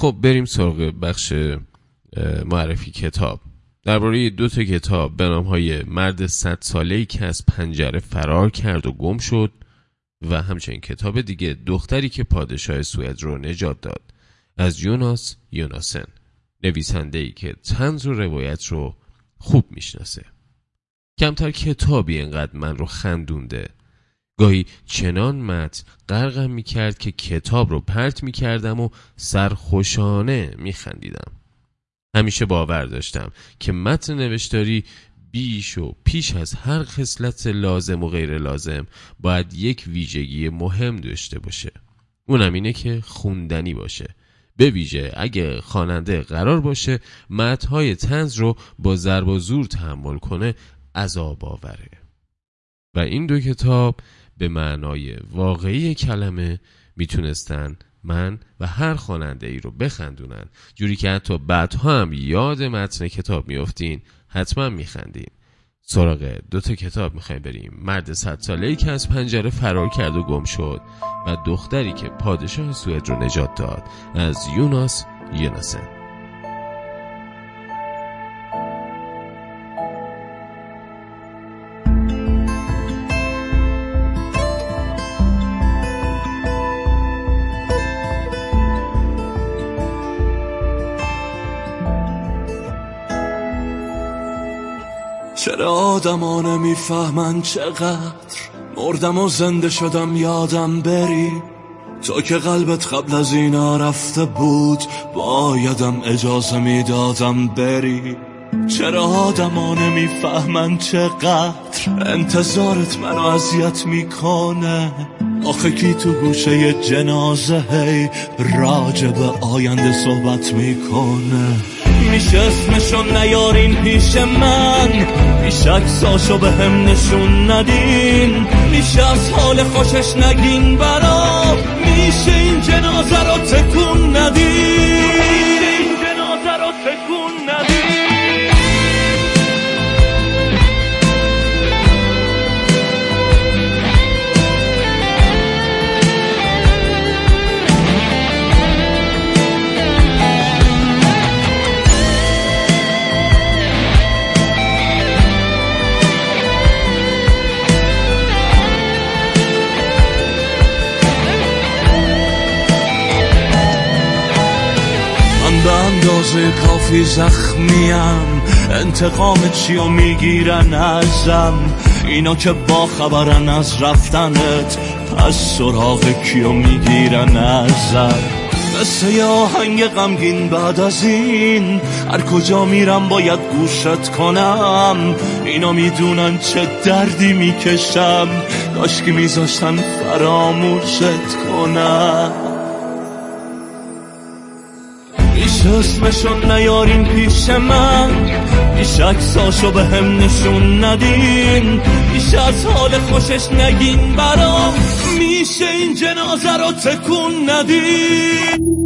خب بریم سراغ بخش معرفی کتاب. درباره دو تا کتاب به نام های مرد صد ساله ای که از پنجره فرار کرد و گم شد و همچنین کتاب دیگه دختری که پادشاه سوئد رو نجات داد. از یوناس یوناسن نویسنده ای که تنز و روایت رو خوب می‌شناسه. کمتر کتابی انقدر من رو خندونده گاهی چنان متن غرقم می‌کرد که کتاب رو پرت می‌کردم و سرخوشانه میخندیدم. همیشه باور داشتم که متن نوشتاری بیش و پیش از هر خصلت لازم و غیر لازم باید یک ویژگی مهم داشته باشه. اونم اینه که خوندنی باشه. به ویژه اگه خواننده قرار باشه متنهای تنز رو با ضرب و زور تحمل کنه عذاب آوره. و این دو کتاب به معنای واقعی کلمه می‌تونستن من و هر خواننده ای رو بخندونن. جوری که حتی بعدها هم یاد متن کتاب میافتین حتما میخندین. سراغ دو تا کتاب می‌خوایم بریم. مرد صد ساله ای که از پنجره فرار کرد و گم شد و دختری که پادشاه سوئد رو نجات داد. از یوناس یوناسن آدما نمی‌فهمن چقدر مردم و زنده شدم یادم بری. تو که قلبت قبل از اینا رفته بود بایدم اجازه می‌دادم بری. چرا آدما نمی‌فهمن چقدر انتظارت منو اذیت می‌کنه؟ آخه کی تو گوشه جنازه هی راجب آینده صحبت می‌کنه؟ میشه اسمشو نیارین پیش من. پیش اکساشو به هم نشون ندین. میشه از حال خوشش نگین برا. میشه این جنازه رو تکون ندین. کافی زخمیم انتقام چی و می‌گیرن ازم؟ اینا که با خبرن از رفتنت پس سراغ کیو می‌گیرن ازم؟ مثل یه آهنگ غمگین بعد از این هر کجا میرم باید گوشت کنم. اینا می‌دونن چه دردی می‌کشم داشت که میذاشتن فراموشت کنم. اسمشو نیارین پیش من. میشه اکساشو به هم نشون ندین. میشه از حال خوشش نگین برام میشه این جنازه رو تکون ندین.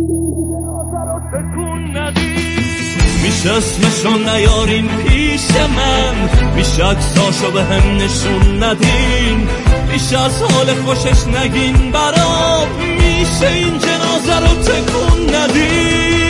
میشه اسمشو نیارین پیش من. میشه اکساشو به هم نشون ندین. میشه از حال خوشش نگین برام میشه این جنازه رو تکون ندین.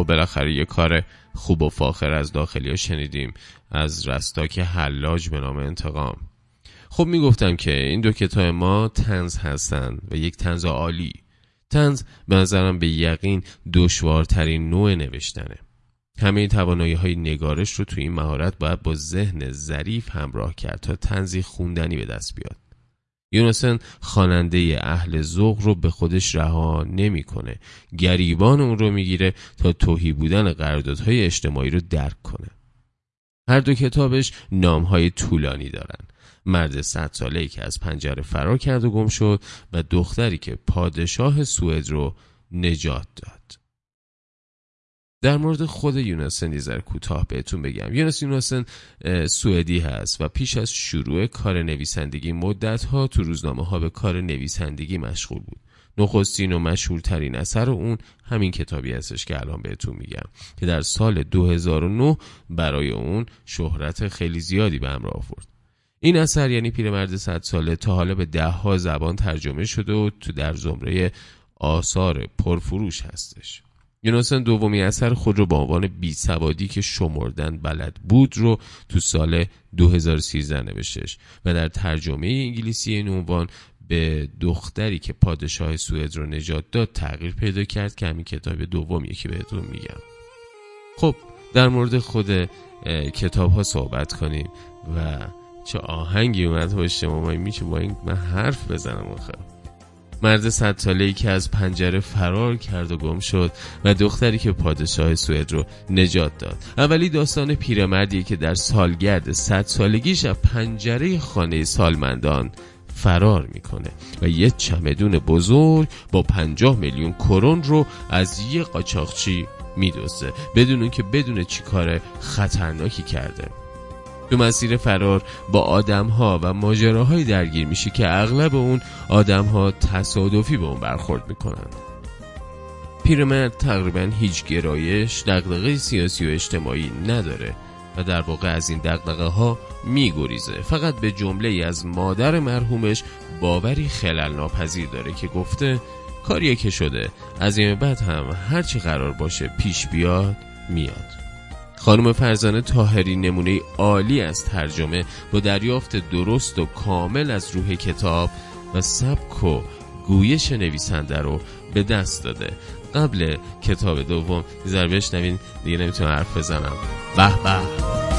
و بالاخره یه کار خوب و فاخر از داخلی ها شنیدیم. از رستاک حلاج به نام انتقام. خب می‌گفتم که این دو کتاب ما تنز هستن و یک تنز عالی. تنز به نظرم به یقین دشوارترین نوع نوشتنه. همه توانایی های نگارش رو تو این مهارت باید با ذهن ظریف همراه کرد تا تنزی خوندنی به دست بیاد. یونسن خواننده اهل ذوق رو به خودش رها نمی‌کنه. گریبان اون رو می‌گیره تا توهی بودن قراردادهای اجتماعی رو درک کنه. هر دو کتابش نامهای طولانی دارن. مرد صد ساله ای که از پنجره فرار کرد و گم شد و دختری که پادشاه سوئد رو نجات داد. در مورد خود یوناسن یه کوتاه بهتون بگم. یونس یوناسن سوئدی هست و پیش از شروع کار نویسندگی مدت ها تو روزنامه ها به کار نویسندگی مشغول بود. نخستین و مشهورترین اثر اون همین کتابی هستش که الان بهتون میگم که در سال 2009 برای اون شهرت خیلی زیادی به همراه آورد. این اثر یعنی پیرمرد صد ساله تا حالا به ده ها زبان ترجمه شده و تو در زمره آثار پرفروش هستش. یوناسن دومی اثر خود رو با عنوان بی سوادی که شمردن بلد بود رو تو سال 2013 نوشتش و در ترجمه انگلیسی این عنوان به دختری که پادشاه سوئد رو نجات داد تغییر پیدا کرد که همین کتاب دومیه که بهتون میگم. خب در مورد خود کتاب ها صحبت کنیم و چه آهنگی اومد پشت ما میشه با این من حرف بزنم آخه. مرد صد ساله ای که از پنجره فرار کرد و گم شد و دختری که پادشاه سوئد رو نجات داد. اولی داستان پیرمردی که در سالگرد صد سالگیش از پنجره خانه سالمندان فرار می‌کنه و یه چمدون بزرگ با پنجاه میلیون کرون رو از یه قاچاقچی میدوزه بدون که بدون چی کار خطرناکی کرده. تو مسیر فرار با آدم ها و ماجراهایی درگیر میشه که اغلب اون آدم ها تصادفی به اون برخورد می‌کنن. پیرمرد تقریبا هیچ گرایش دقدقه سیاسی و اجتماعی نداره و در واقع از این دقدقه ها میگریزه. فقط به جمله از مادر مرحومش باوری خلل ناپذیر داره که گفته کاریه که شده از این بعد هم هرچی قرار باشه پیش بیاد میاد. خانم فرزانه تاهری نمونه عالی از ترجمه با دریافت درست و کامل از روح کتاب و سبک و گویش نویسنده رو به دست داده. قبل کتاب دوم ذره بشنوین دیگه نمی‌تونم حرف بزنم. به به.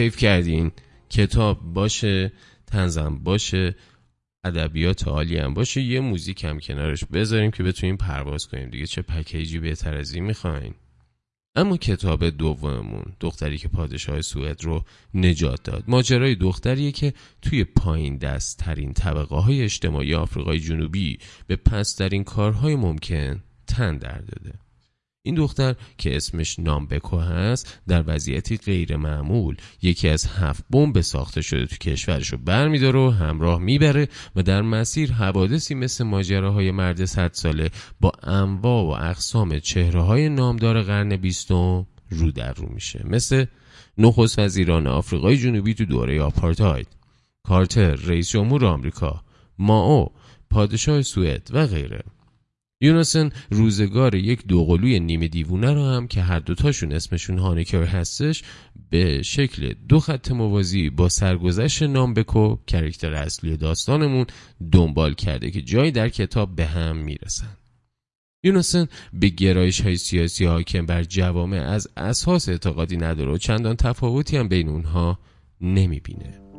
کیف کردین. کتاب باشه تنظم باشه ادبیات عالی هم باشه. یه موزیک هم کنارش بذاریم که بتونیم پرواز کنیم دیگه. چه پکیجی بهتر از این می‌خواین. اما کتاب دوممون دختری که پادشاه سوئد رو نجات داد. ماجرای دختریه که توی پایین دست ترین طبقه های اجتماعی آفریقای جنوبی به پسترین کارهای ممکن تن در داده. این دختر که اسمش نامبکو هست در وضعیتی غیر معمول یکی از هفت بمب ساخته شده تو کشورش رو برمیداره و همراه می‌بره و در مسیر حوادثی مثل ماجراهای مرد صد ساله با انواع و اقسام چهره های نامدار قرن بیستم رو در رو میشه. مثل نخست وزیران آفریقای جنوبی تو دوره آپارتاید کارتر رئیس جمهور آمریکا ماو پادشاه سوئد و غیره. یوناسن روزگار یک دوقلوی نیمه دیوونه رو هم که هر دوتاشون اسمشون هانیکر هستش به شکل دو خط موازی با سرگذشت نامبکو کرکتر اصلی داستانمون دنبال کرده که جایی در کتاب به هم می‌رسن. یوناسن به گرایش های سیاسی حاکم بر جوامع از اساس اعتقادی نداره و چندان تفاوتی هم بین اونها نمی‌بینه.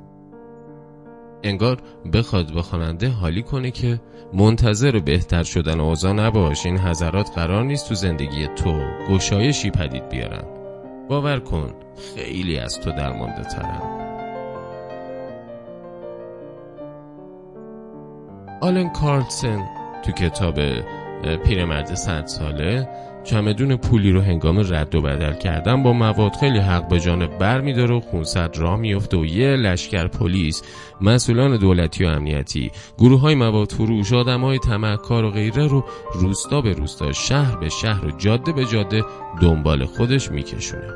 انگار بخواد به خواننده حالی کنه که منتظر بهتر شدن اوضاع نباش این حضرات قرار نیست تو زندگی تو گشایشی پدید بیارن. باور کن خیلی از تو درمانده ترن. آلن کارلسن تو کتاب پیرمرد صد ساله چمدون پولی رو هنگام رد و بدل کردن با مواد خیلی حق به جانب بر میداره و خونسد راه میفته و یه لشکر پلیس مسئولان دولتی و امنیتی گروه های مواد فروش آدم های تمکار و غیره رو روستا به روستا شهر به شهر و جاده به جاده دنبال خودش میکشونه.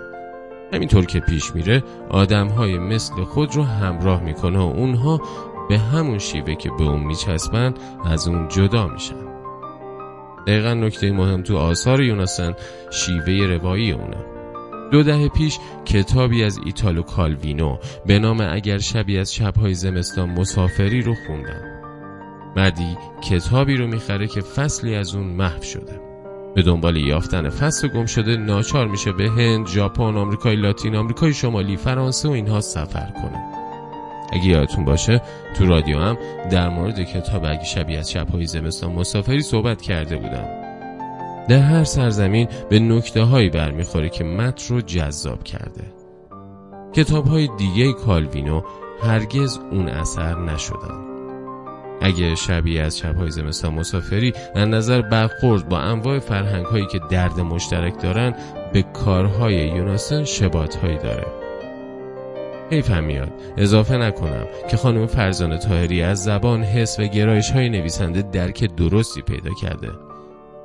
همینطور که پیش میره آدم های مثل خود رو همراه می‌کنه و اونها به همون شیوه که به اون میچسبن از اون جدا میشن. دقیقا نکته مهم تو آثار یوناسن شیوه روایی اونه. دو دهه پیش کتابی از ایتالو کالوینو به نام اگر شبی از شبهای زمستان مسافری رو خوندم. مردی کتابی رو می‌خره که فصلی از اون محو شده. به دنبال یافتن فصل گم شده ناچار میشه به هند، ژاپن، آمریکای لاتین، آمریکای شمالی، فرانسه و اینها سفر کنه. اگه یادتون باشه تو رادیو هم در مورد کتاب شبیه از شبهای زمستان مسافری صحبت کرده بودم. در هر سرزمین به نکته هایی برمیخوره که متن رو جذاب کرده. کتاب های دیگه کالوینو هرگز اون اثر نشدن. اگه شبیه از شبهای زمستان مسافری از نظر برخورد با انواع فرهنگ هایی که درد مشترک دارن به کارهای یوناسن شبات هایی داره. حیفم میاد اضافه نکنم که خانم فرزانه تاهری از زبان حس و گرایش های نویسنده درک درستی پیدا کرده.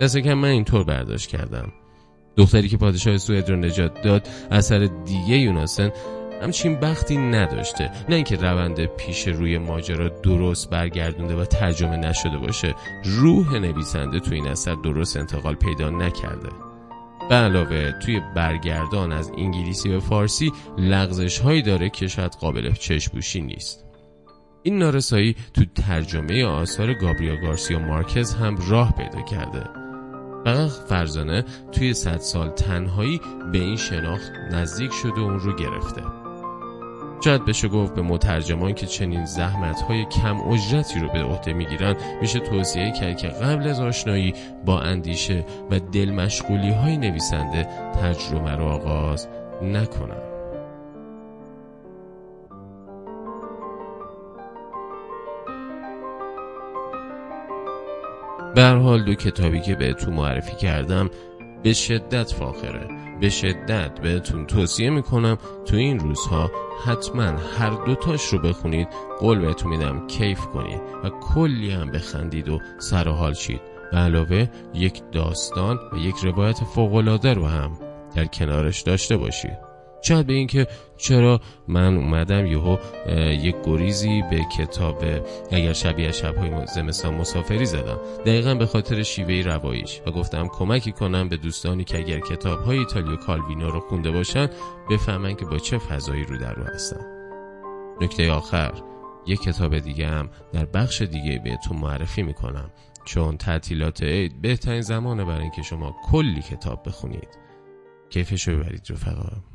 دست کم من اینطور برداشت کردم. دختری که پادشاه سوئد رو نجات داد اثر دیگه یوناسن همچین بختی نداشته. نه اینکه روند پیش روی ماجرا درست برگردونده و ترجمه نشده باشه. روح نویسنده تو این اثر درست انتقال پیدا نکرده. به علاوه توی برگردان از انگلیسی به فارسی لغزش هایی داره که شاید قابل چشمپوشی نیست. این نارسایی تو ترجمه آثار گابریا گارسیا مارکز هم راه پیدا کرده. فقط فرزانه توی صد سال تنهایی به این شناخت نزدیک شده و اون رو گرفته. شاید بشه گفت به مترجمان که چنین زحمت های کم اجرتی رو به عهده می‌گیرن. میشه توصیه کرد که قبل از آشنایی با اندیشه و دل مشغولی های نویسنده تجربه رو آغاز نکنن. به حال دو کتابی که بهتون معرفی کردم به شدت فاخره. به شدت بهتون توصیه می‌کنم تو این روزها حتما هر دوتاش رو بخونید. قول بهتون میدم کیف کنید و کلی هم بخندید و سر و حال شید و علاوه یک داستان و یک روایت فوقالعاده رو هم در کنارش داشته باشید. شاید به اینکه چرا من اومدم یهو یک گریزی به کتاب اگر شبیه شبهای زمستان مسافری زدم. دقیقا به خاطر شیوه رواییش و گفتم کمکی کنم به دوستانی که اگر کتاب های ایتالیا کالوینو رو خونده باشن بفهمن که با چه فضایی رو در رو هستن. نکته آخر یک کتاب دیگه هم در بخش دیگه بهتون معرفی می‌کنم چون تعطیلات عید بهترین زمانه برای اینکه شما کلی کتاب بخونید. کیفشو ببرید رفقا.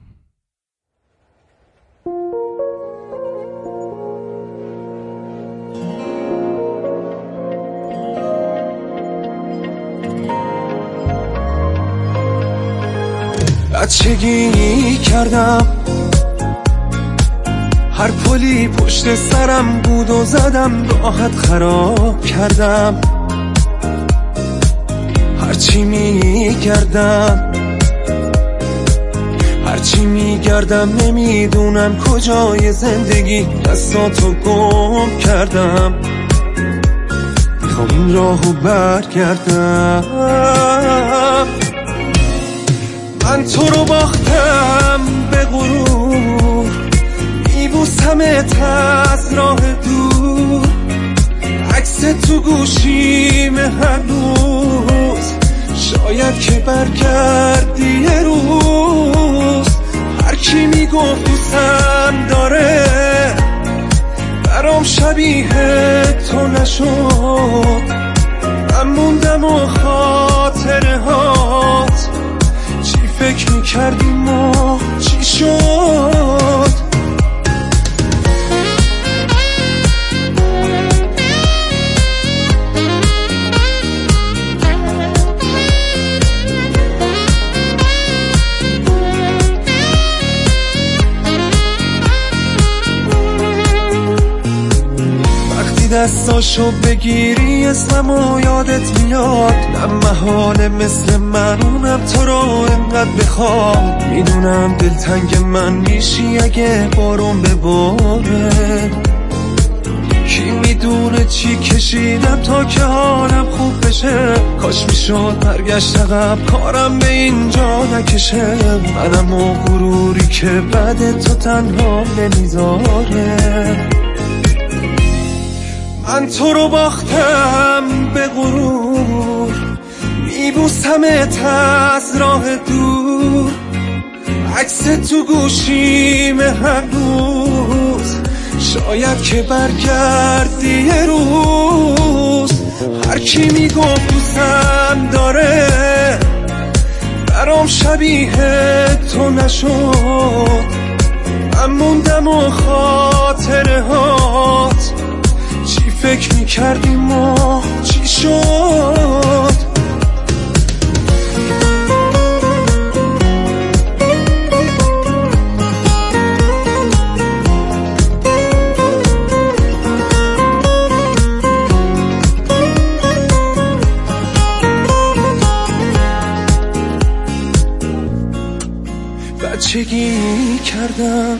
بچگی کردم؟ هر پلی پشت سرم بود و زدم راحت خراب کردم. هرچی می کردم هرچی می گردم نمی‌دونم کجای زندگی. دستاتو گم کردم. می‌خوام این راهو برگردم من تو رو باختم به غرور میبوسم از راه دور. عکس تو گوشیم هر روز شاید که برگردی روز. هر کی می‌گفت دوستم داره برام شبیه تو نشد. من موندم و خاطره هات چی فکر می‌کردیم و چی شد؟ دستاشو بگیری اسمم و یادت میاد. نه محاله مثل من اونم تو رو انقدر بخوام می‌دونم دلتنگ من میشی اگه بارون بباره کی می‌دونه چی کشیدم تا که حالم خوب بشه؟ کاش می‌شد برگشت عقب کارم به اینجا نکشه. منم و غروری که بعد تو تنها نمی‌ذاره. من تو رو باختم به غرور میبوسم از راه دور. عکس تو گوشیم هر روز شاید که برگردی یه روز. هر کی می‌گفت دوستم داره برام شبیه تو نشد. من موندم و خاطره چی فکر می‌کردیم و چی شد؟ بچگی کردم